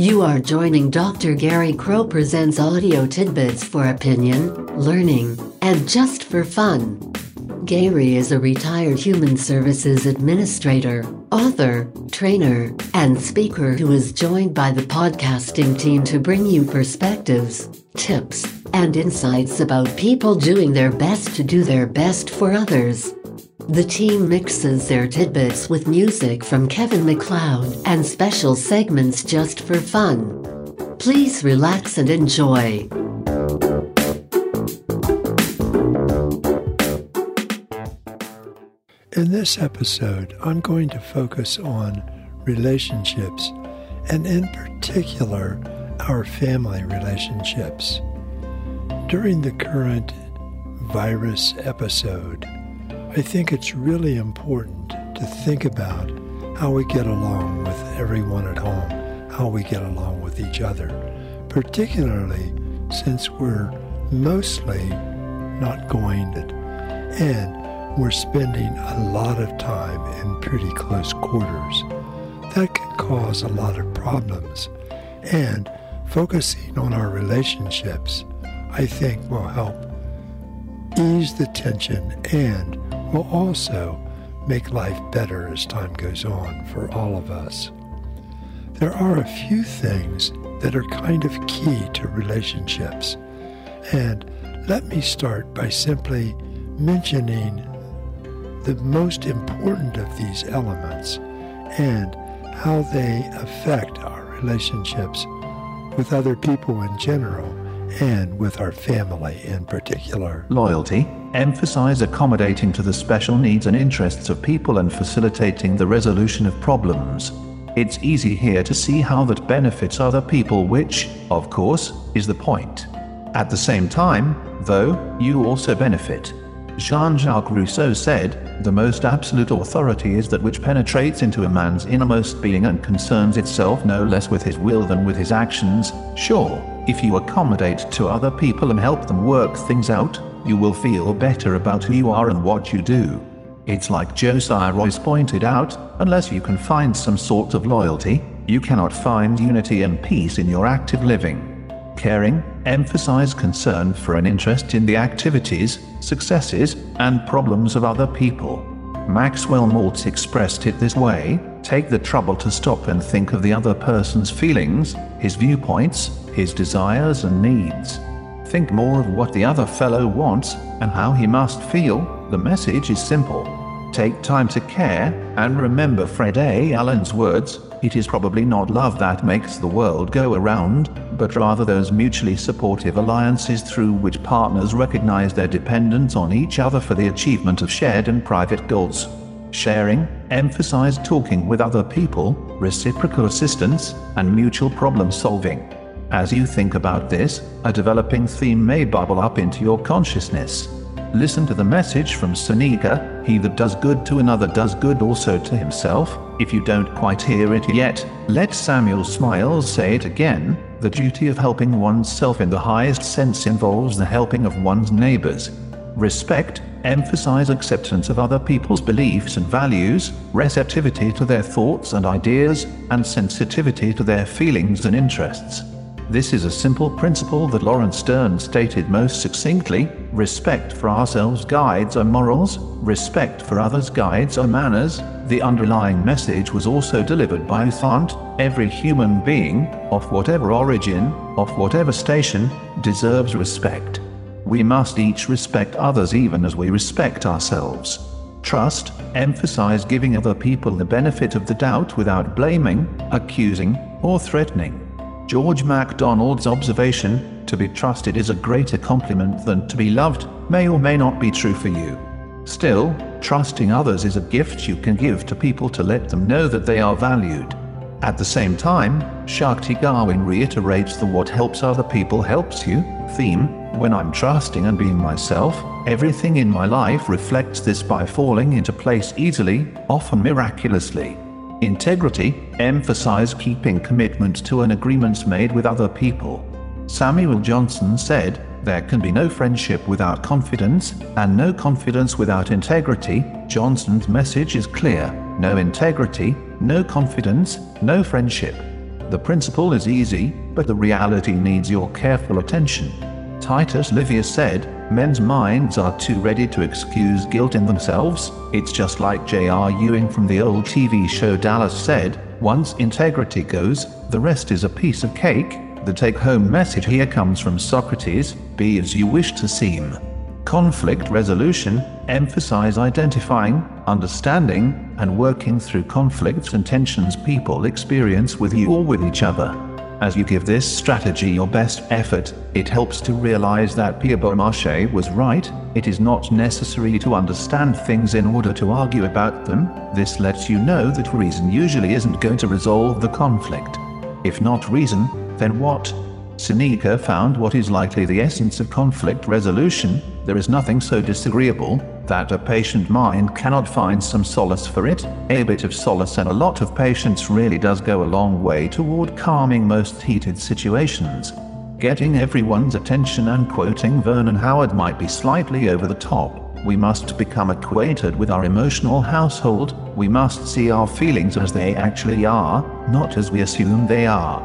You are joining Dr. Gary Crow Presents audio tidbits for opinion, learning, and just for fun. Gary is a retired human services administrator, author, trainer, and speaker who is joined by the podcasting team to bring you perspectives, tips, and insights about people doing their best to do their best for others. The team mixes their tidbits with music from Kevin MacLeod and special segments just for fun. Please relax and enjoy. In this episode, I'm going to focus on relationships, and in particular, our family relationships. During the current virus episode, I think it's really important to think about how we get along with everyone at home, how we get along with each other, particularly since we're mostly not going to, and we're spending a lot of time in pretty close quarters. That can cause a lot of problems, and focusing on our relationships, I think, will help ease the tension and will also make life better as time goes on for all of us. There are a few things that are kind of key to relationships, and let me start by simply mentioning the most important of these elements and how they affect our relationships with other people in general and with our family in particular. Loyalty. Emphasize accommodating to the special needs and interests of people and facilitating the resolution of problems. It's easy here to see how that benefits other people, which, of course, is the point. At the same time, though, you also benefit. Jean Jacques Rousseau said, The most absolute authority is that which penetrates into a man's innermost being and concerns itself no less with his will than with his actions. Sure, if you accommodate to other people and help them work things out, you will feel better about who you are and what you do. It's like Josiah Royce pointed out, unless you can find some sort of loyalty, you cannot find unity and peace in your active living. Caring, emphasize concern for an interest in the activities, successes, and problems of other people. Maxwell Maltz expressed it this way take the trouble to stop and think of the other person's feelings, his viewpoints, his desires and needs. Think more of what the other fellow wants and how he must feel. The message is simple. Take time to care, and remember Fred A. Allen's words it is probably not love that makes the world go around, but rather those mutually supportive alliances through which partners recognize their dependence on each other for the achievement of shared and private goals. Sharing, emphasize talking with other people, reciprocal assistance, and mutual problem solving. As you think about this, a developing theme may bubble up into your consciousness. Listen to the message from Seneca He that does good to another does good also to himself. If you don't quite hear it yet, let Samuel Smiles say it again. The duty of helping oneself in the highest sense involves the helping of one's neighbors. Respect, emphasize acceptance of other people's beliefs and values, receptivity to their thoughts and ideas, and sensitivity to their feelings and interests. This is a simple principle that Laurence Sterne stated most succinctly respect for ourselves guides our morals, respect for others guides our manners. The underlying message was also delivered by Thant every human being, of whatever origin, of whatever station, deserves respect. We must each respect others even as we respect ourselves. Trust, emphasize giving other people the benefit of the doubt without blaming, accusing, or threatening. George MacDonald's observation, to be trusted is a greater compliment than to be loved, may or may not be true for you. Still, trusting others is a gift you can give to people to let them know that they are valued. At the same time, Shakti Gawain reiterates the what helps other people helps you theme. When I'm trusting and being myself, everything in my life reflects this by falling into place easily, often miraculously. Integrity, emphasize keeping commitment to an agreements made with other people. Samuel Johnson said, there can be no friendship without confidence, and no confidence without integrity. Johnson's message is clear no integrity, no confidence, no friendship. The principle is easy, but the reality needs your careful attention. Titus Livius said, Men's minds are too ready to excuse guilt in themselves. It's just like J.R. Ewing from the old TV show Dallas said, once integrity goes, the rest is a piece of cake. The take home message here comes from Socrates be as you wish to seem. Conflict resolution emphasize identifying, understanding, and working through conflicts and tensions people experience with you or with each other. As you give this strategy your best effort, it helps to realize that Pierre Beaumarchais was right, it is not necessary to understand things in order to argue about them, this lets you know that reason usually isn't going to resolve the conflict. If not reason, then what? Seneca found what is likely the essence of conflict resolution, there is nothing so disagreeable, that a patient mind cannot find some solace for it, a bit of solace and a lot of patience really does go a long way toward calming most heated situations. Getting everyone's attention and quoting Vernon Howard might be slightly over the top. We must become acquainted with our emotional household, we must see our feelings as they actually are, not as we assume they are.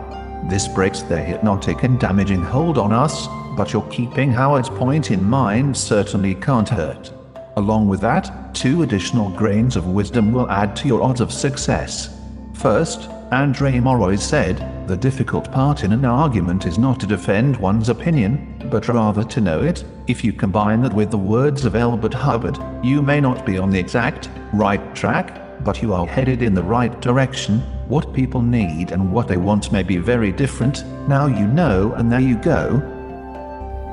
This breaks their hypnotic and damaging hold on us, but your keeping Howard's point in mind certainly can't hurt. Along with that, two additional grains of wisdom will add to your odds of success. First, Andre Maurois said, the difficult part in an argument is not to defend one's opinion, but rather to know it. If you combine that with the words of Elbert Hubbard, you may not be on the exact right track, but you are headed in the right direction. What people need and what they want may be very different. Now you know, and there you go.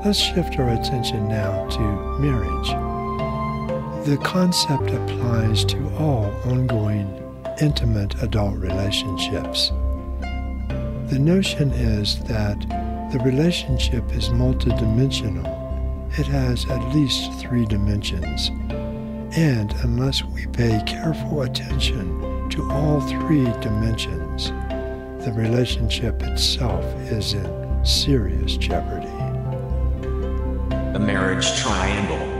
Let's shift our attention now to marriage. The concept applies to all ongoing, intimate adult relationships. The notion is that the relationship is multidimensional. It has at least three dimensions and unless we pay careful attention to all three dimensions, the relationship itself is in serious jeopardy. The marriage triangle.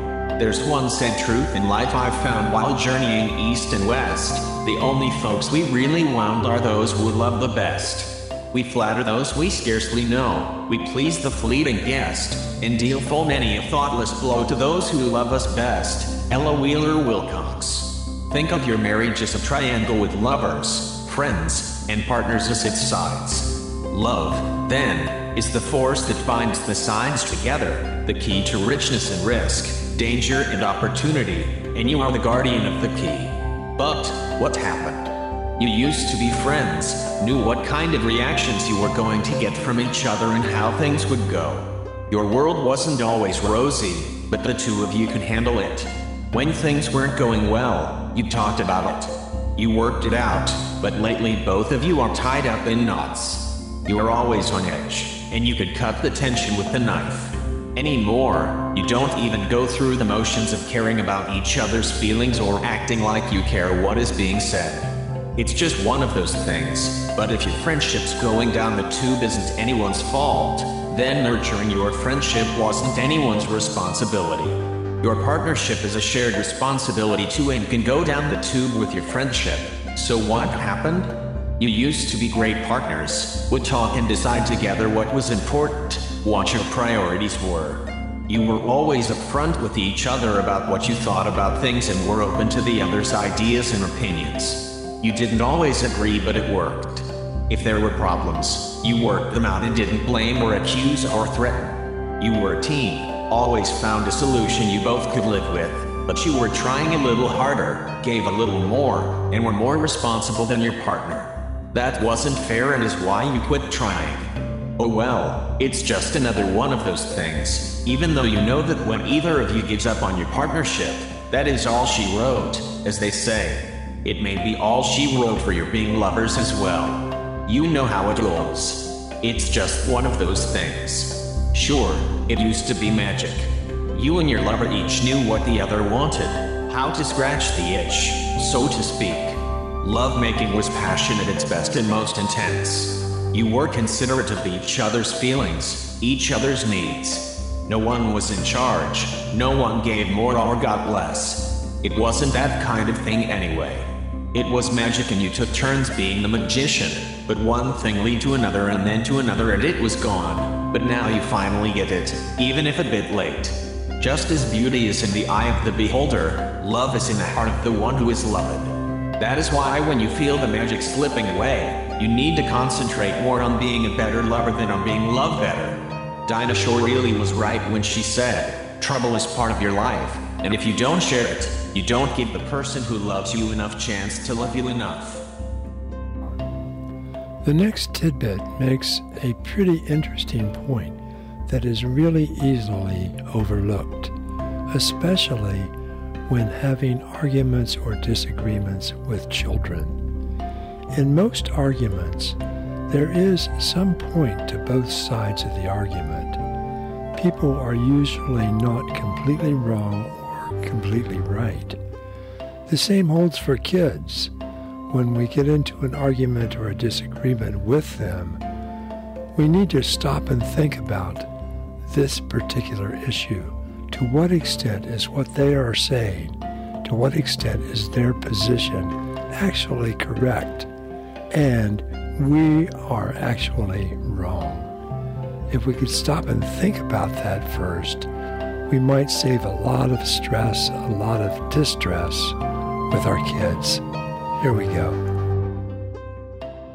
There's one said truth in life I've found while journeying east and west. The only folks we really wound are those we love the best. We flatter those we scarcely know. We please the fleeting guest, and deal full many a thoughtless blow to those who love us best. Ella Wheeler Wilcox. Think of your marriage as a triangle with lovers, friends, and partners as its sides. Love, then, is the force that binds the sides together, the key to richness and risk, danger and opportunity, and you are the guardian of the key. But, what happened? You used to be friends, knew what kind of reactions you were going to get from each other and how things would go. Your world wasn't always rosy, but the two of you could handle it. When things weren't going well, you talked about it. You worked it out, but lately both of you are tied up in knots. You are always on edge, and you could cut the tension with the knife. Anymore, you don't even go through the motions of caring about each other's feelings or acting like you care what is being said. It's just one of those things, but if your friendship's going down the tube isn't anyone's fault, then nurturing your friendship wasn't anyone's responsibility. Your partnership is a shared responsibility too and can go down the tube with your friendship. So what happened? You used to be great partners, would talk and decide together what was important, what your priorities were. You were always upfront with each other about what you thought about things and were open to the other's ideas and opinions. You didn't always agree, but it worked. If there were problems, you worked them out and didn't blame or accuse or threaten. You were a team, always found a solution you both could live with, but you were trying a little harder, gave a little more, and were more responsible than your partner. That wasn't fair and is why you quit trying. Oh well, it's just another one of those things, even though you know that when either of you gives up on your partnership, that is all she wrote, as they say. It may be all she wrote for your being lovers as well. You know how it goes. It's just one of those things. Sure, it used to be magic. You and your lover each knew what the other wanted, how to scratch the itch, so to speak. Lovemaking was passion at its best and most intense. You were considerate of each other's feelings, each other's needs. No one was in charge, no one gave more or got less. It wasn't that kind of thing anyway. It was magic and you took turns being the magician, But one thing lead to another and then to another and it was gone. But now you finally get it, even if a bit late. Just as beauty is in the eye of the beholder, love is in the heart of the one who is loved. That is why when you feel the magic slipping away, you need to concentrate more on being a better lover than on being loved better. Dinah Shore really was right when she said, trouble is part of your life, and if you don't share it, you don't give the person who loves you enough chance to love you enough. The next tidbit makes a pretty interesting point that is really easily overlooked, especially when having arguments or disagreements with children. In most arguments, there is some point to both sides of the argument. People are usually not completely wrong or completely right. The same holds for kids. When we get into an argument or a disagreement with them, we need to stop and think about this particular issue? To what extent is what they are saying, to what extent is their position actually correct? And we are actually wrong. If we could stop and think about that first, we might save a lot of stress, a lot of distress with our kids. Here we go.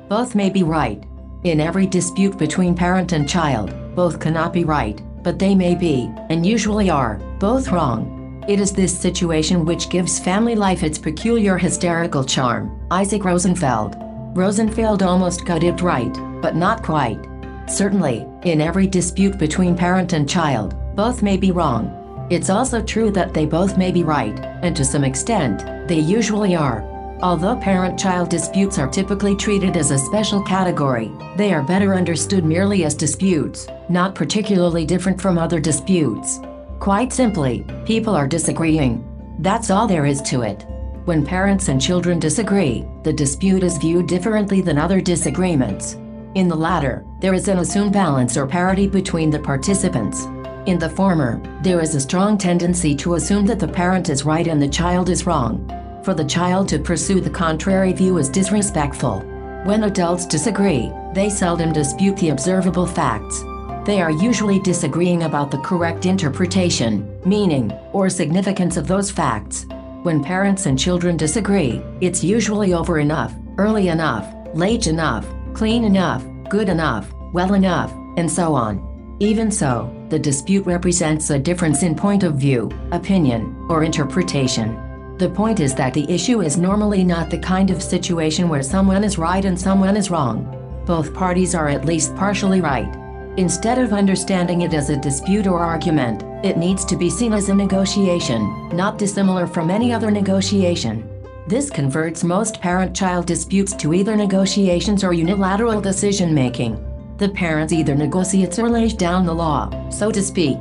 Both may be right. In every dispute between parent and child, both cannot be right but they may be, and usually are, both wrong. It is this situation which gives family life its peculiar hysterical charm. Isaac Rosenfeld. Rosenfeld almost got it right, but not quite. Certainly, in every dispute between parent and child, both may be wrong. It's also true that they both may be right, and to some extent, they usually are. Although parent-child disputes are typically treated as a special category, they are better understood merely as disputes, not particularly different from other disputes. Quite simply, people are disagreeing. That's all there is to it. When parents and children disagree, the dispute is viewed differently than other disagreements. In the latter, there is an assumed balance or parity between the participants. In the former, there is a strong tendency to assume that the parent is right and the child is wrong. For the child to pursue the contrary view is disrespectful. When adults disagree, they seldom dispute the observable facts. They are usually disagreeing about the correct interpretation, meaning, or significance of those facts. When parents and children disagree, it's usually over enough, early enough, late enough, clean enough, good enough, well enough, and so on. Even so, the dispute represents a difference in point of view, opinion, or interpretation. The point is that the issue is normally not the kind of situation where someone is right and someone is wrong. Both parties are at least partially right. Instead of understanding it as a dispute or argument, it needs to be seen as a negotiation, not dissimilar from any other negotiation. This converts most parent-child disputes to either negotiations or unilateral decision-making. The parents either negotiates or lays down the law, so to speak.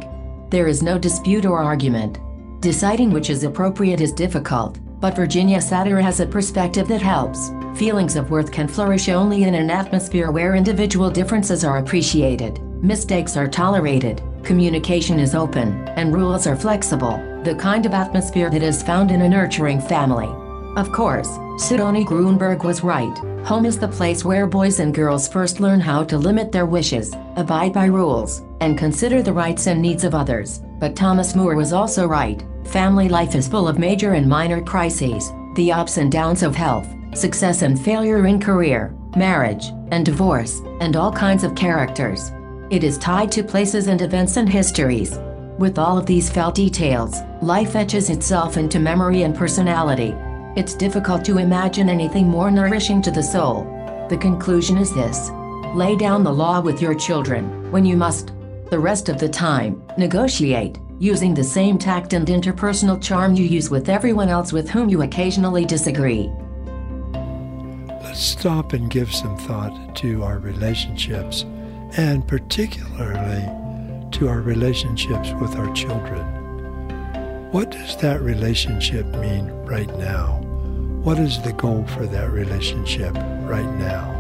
There is no dispute or argument. Deciding which is appropriate is difficult, but Virginia Satir has a perspective that helps. Feelings of worth can flourish only in an atmosphere where individual differences are appreciated, mistakes are tolerated, communication is open, and rules are flexible, the kind of atmosphere that is found in a nurturing family. Of course, Sidonie Gruenberg was right. Home is the place where boys and girls first learn how to limit their wishes, abide by rules, and consider the rights and needs of others. But Thomas Moore was also right. Family life is full of major and minor crises, the ups and downs of health, success and failure in career, marriage, and divorce, and all kinds of characters. It is tied to places and events and histories. With all of these felt details, life etches itself into memory and personality. It's difficult to imagine anything more nourishing to the soul. The conclusion is this lay down the law with your children when you must. The rest of the time, negotiate using the same tact and interpersonal charm you use with everyone else with whom you occasionally disagree. Let's stop and give some thought to our relationships, and particularly to our relationships with our children. What does that relationship mean right now? What is the goal for that relationship right now?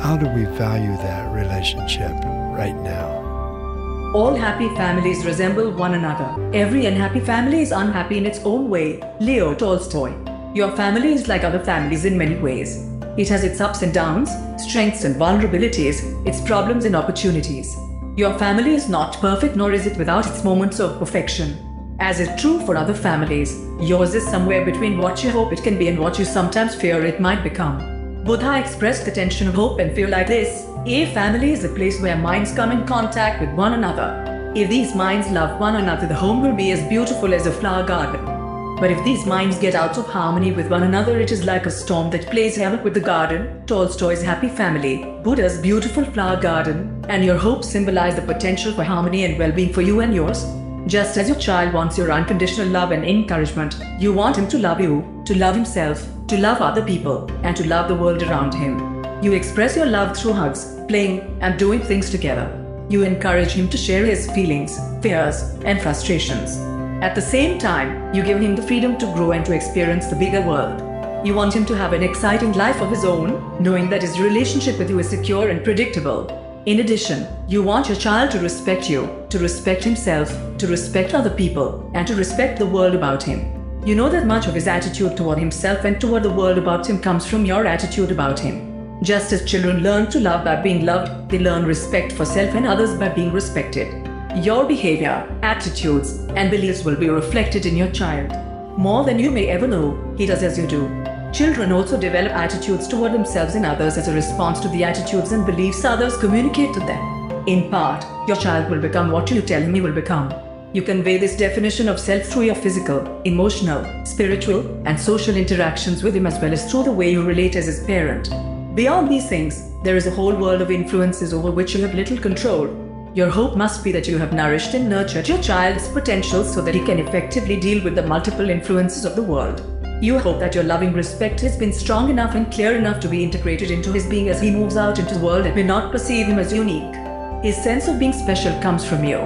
How do we value that relationship right now? All happy families resemble one another. Every unhappy family is unhappy in its own way. Leo Tolstoy. Your family is like other families in many ways. It has its ups and downs, strengths and vulnerabilities, its problems and opportunities. Your family is not perfect nor is it without its moments of perfection. As is true for other families, yours is somewhere between what you hope it can be and what you sometimes fear it might become. Buddha expressed the tension of hope and fear like this A family is a place where minds come in contact with one another. If these minds love one another, the home will be as beautiful as a flower garden. But if these minds get out of harmony with one another, it is like a storm that plays havoc with the garden. Tolstoy's Happy Family, Buddha's beautiful flower garden, and your hopes symbolize the potential for harmony and well being for you and yours. Just as your child wants your unconditional love and encouragement, you want him to love you, to love himself, to love other people, and to love the world around him. You express your love through hugs, playing, and doing things together. You encourage him to share his feelings, fears, and frustrations. At the same time, you give him the freedom to grow and to experience the bigger world. You want him to have an exciting life of his own, knowing that his relationship with you is secure and predictable, in addition, you want your child to respect you, to respect himself, to respect other people, and to respect the world about him. You know that much of his attitude toward himself and toward the world about him comes from your attitude about him. Just as children learn to love by being loved, they learn respect for self and others by being respected. Your behavior, attitudes, and beliefs will be reflected in your child. More than you may ever know, he does as you do. Children also develop attitudes toward themselves and others as a response to the attitudes and beliefs others communicate to them. In part, your child will become what you tell him he will become. You convey this definition of self through your physical, emotional, spiritual, and social interactions with him as well as through the way you relate as his parent. Beyond these things, there is a whole world of influences over which you have little control. Your hope must be that you have nourished and nurtured your child's potential so that he can effectively deal with the multiple influences of the world. You hope that your loving respect has been strong enough and clear enough to be integrated into his being as he moves out into the world and may not perceive him as unique. His sense of being special comes from you.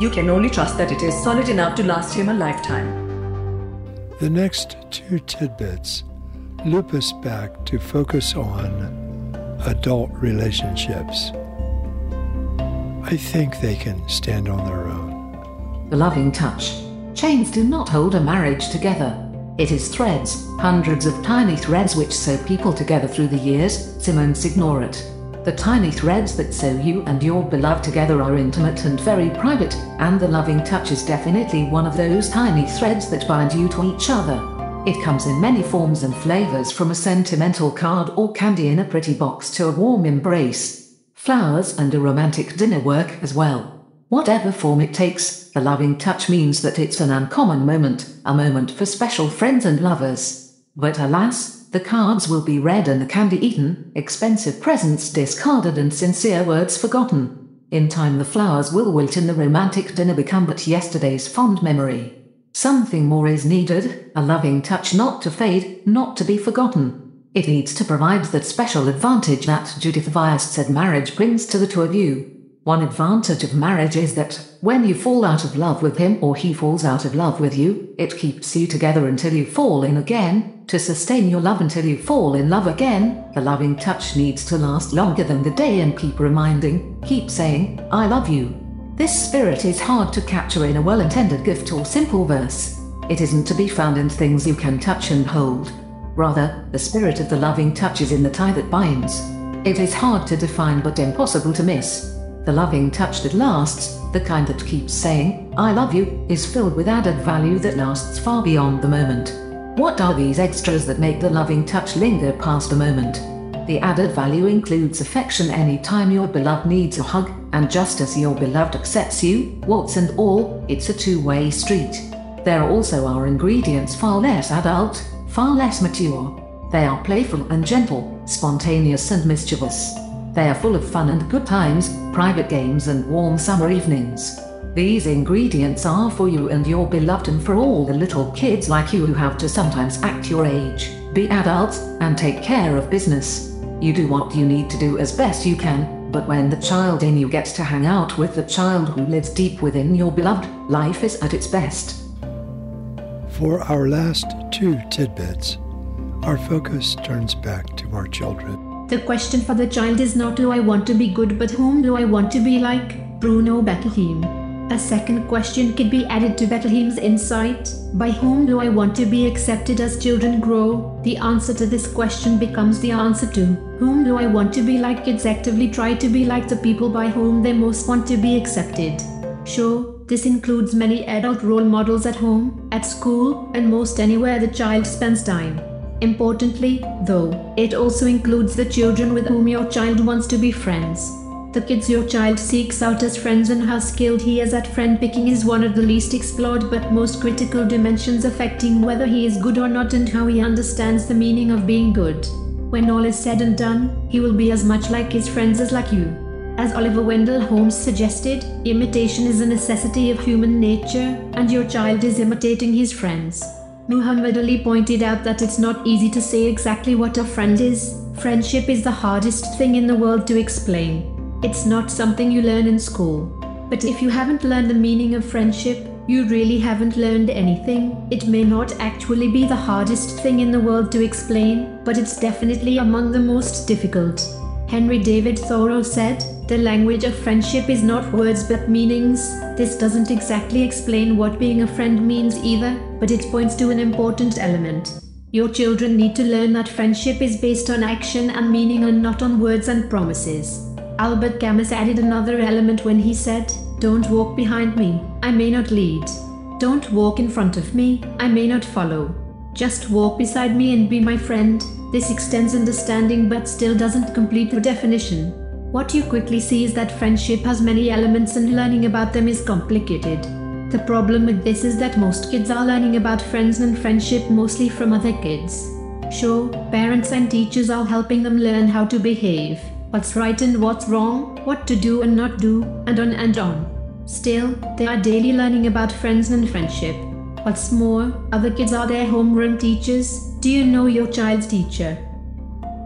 You can only trust that it is solid enough to last him a lifetime. The next two tidbits loop us back to focus on adult relationships. I think they can stand on their own. The loving touch. Chains do not hold a marriage together. It is threads, hundreds of tiny threads which sew people together through the years, Simone Signoret. The tiny threads that sew you and your beloved together are intimate and very private, and the loving touch is definitely one of those tiny threads that bind you to each other. It comes in many forms and flavors from a sentimental card or candy in a pretty box to a warm embrace. Flowers and a romantic dinner work as well. Whatever form it takes, the loving touch means that it's an uncommon moment, a moment for special friends and lovers. But alas, the cards will be read and the candy eaten, expensive presents discarded and sincere words forgotten. In time the flowers will wilt and the romantic dinner become but yesterday's fond memory. Something more is needed, a loving touch not to fade, not to be forgotten. It needs to provide that special advantage that Judith Viorst said marriage brings to the two of you. One advantage of marriage is that when you fall out of love with him or he falls out of love with you, it keeps you together until you fall in again. To sustain your love until you fall in love again, the loving touch needs to last longer than the day and keep reminding, keep saying, I love you. This spirit is hard to capture in a well intended gift or simple verse. It isn't to be found in things you can touch and hold. Rather, the spirit of the loving touch is in the tie that binds. It is hard to define but impossible to miss. The loving touch that lasts, the kind that keeps saying, I love you, is filled with added value that lasts far beyond the moment. What are these extras that make the loving touch linger past the moment? The added value includes affection anytime your beloved needs a hug, and just as your beloved accepts you, warts and all, it's a two way street. There also are ingredients far less adult, far less mature. They are playful and gentle, spontaneous and mischievous. They are full of fun and good times, private games, and warm summer evenings. These ingredients are for you and your beloved, and for all the little kids like you who have to sometimes act your age, be adults, and take care of business. You do what you need to do as best you can, but when the child in you gets to hang out with the child who lives deep within your beloved, life is at its best. For our last two tidbits, our focus turns back to our children. The question for the child is not do I want to be good but whom do I want to be like? Bruno Bettelheim. A second question can be added to Bettelheim's insight By whom do I want to be accepted as children grow? The answer to this question becomes the answer to whom do I want to be like? Kids actively try to be like the people by whom they most want to be accepted. Sure, this includes many adult role models at home, at school, and most anywhere the child spends time. Importantly, though, it also includes the children with whom your child wants to be friends. The kids your child seeks out as friends and how skilled he is at friend picking is one of the least explored but most critical dimensions affecting whether he is good or not and how he understands the meaning of being good. When all is said and done, he will be as much like his friends as like you. As Oliver Wendell Holmes suggested, imitation is a necessity of human nature, and your child is imitating his friends. Muhammad Ali pointed out that it's not easy to say exactly what a friend is. Friendship is the hardest thing in the world to explain. It's not something you learn in school. But if you haven't learned the meaning of friendship, you really haven't learned anything. It may not actually be the hardest thing in the world to explain, but it's definitely among the most difficult. Henry David Thoreau said, The language of friendship is not words but meanings. This doesn't exactly explain what being a friend means either, but it points to an important element. Your children need to learn that friendship is based on action and meaning and not on words and promises. Albert Camus added another element when he said, Don't walk behind me, I may not lead. Don't walk in front of me, I may not follow. Just walk beside me and be my friend. This extends understanding but still doesn't complete the definition. What you quickly see is that friendship has many elements and learning about them is complicated. The problem with this is that most kids are learning about friends and friendship mostly from other kids. Sure, parents and teachers are helping them learn how to behave what's right and what's wrong, what to do and not do, and on and on. Still, they are daily learning about friends and friendship. What's more, other kids are their homeroom teachers. Do you know your child's teacher?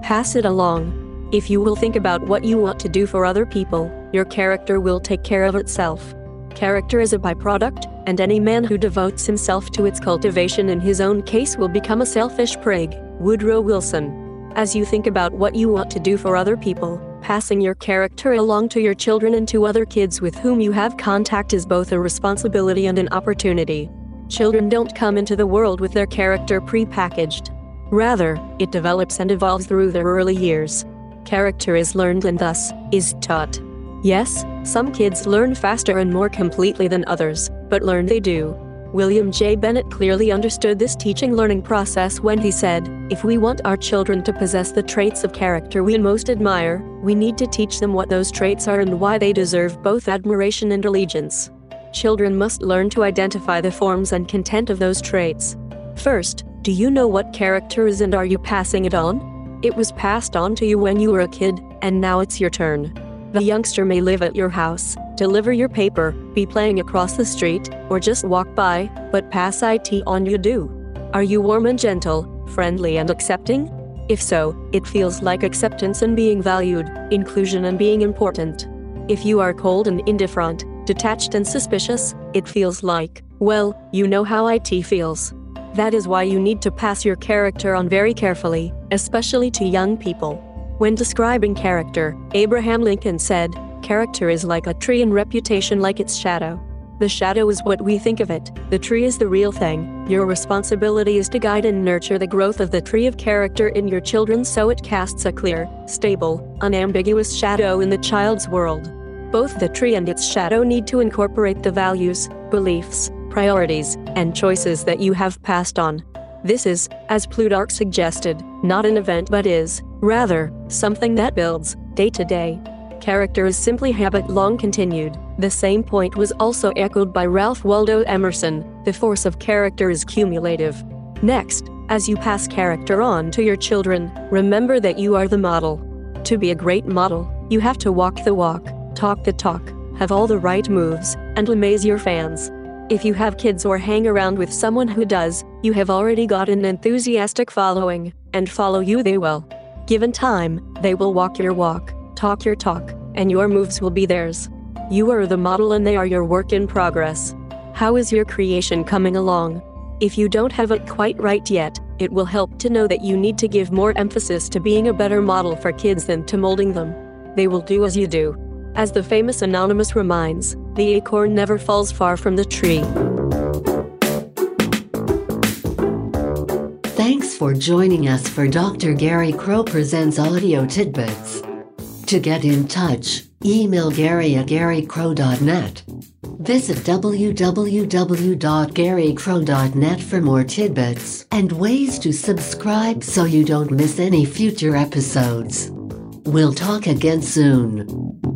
Pass it along. If you will think about what you want to do for other people, your character will take care of itself. Character is a byproduct, and any man who devotes himself to its cultivation in his own case will become a selfish prig. Woodrow Wilson. As you think about what you want to do for other people, passing your character along to your children and to other kids with whom you have contact is both a responsibility and an opportunity. Children don't come into the world with their character pre-packaged. Rather, it develops and evolves through their early years. Character is learned and thus, is taught. Yes, some kids learn faster and more completely than others, but learn they do. William J. Bennett clearly understood this teaching learning process when he said, If we want our children to possess the traits of character we most admire, we need to teach them what those traits are and why they deserve both admiration and allegiance. Children must learn to identify the forms and content of those traits. First, do you know what character is and are you passing it on? It was passed on to you when you were a kid, and now it's your turn. The youngster may live at your house, deliver your paper, be playing across the street, or just walk by, but pass IT on you do. Are you warm and gentle, friendly and accepting? If so, it feels like acceptance and being valued, inclusion and being important. If you are cold and indifferent, detached and suspicious, it feels like, well, you know how IT feels. That is why you need to pass your character on very carefully, especially to young people. When describing character, Abraham Lincoln said, Character is like a tree and reputation like its shadow. The shadow is what we think of it, the tree is the real thing. Your responsibility is to guide and nurture the growth of the tree of character in your children so it casts a clear, stable, unambiguous shadow in the child's world. Both the tree and its shadow need to incorporate the values, beliefs, priorities, and choices that you have passed on. This is, as Plutarch suggested, not an event but is, rather, something that builds, day to day, character is simply habit long continued. The same point was also echoed by Ralph Waldo Emerson the force of character is cumulative. Next, as you pass character on to your children, remember that you are the model. To be a great model, you have to walk the walk, talk the talk, have all the right moves, and amaze your fans. If you have kids or hang around with someone who does, you have already got an enthusiastic following, and follow you they will. Given time, they will walk your walk, talk your talk, and your moves will be theirs. You are the model and they are your work in progress. How is your creation coming along? If you don't have it quite right yet, it will help to know that you need to give more emphasis to being a better model for kids than to molding them. They will do as you do. As the famous Anonymous reminds, the acorn never falls far from the tree. Thanks for joining us for Dr. Gary Crow Presents Audio Tidbits. To get in touch, email Gary at garycrow.net. Visit www.garycrow.net for more tidbits and ways to subscribe so you don't miss any future episodes. We'll talk again soon.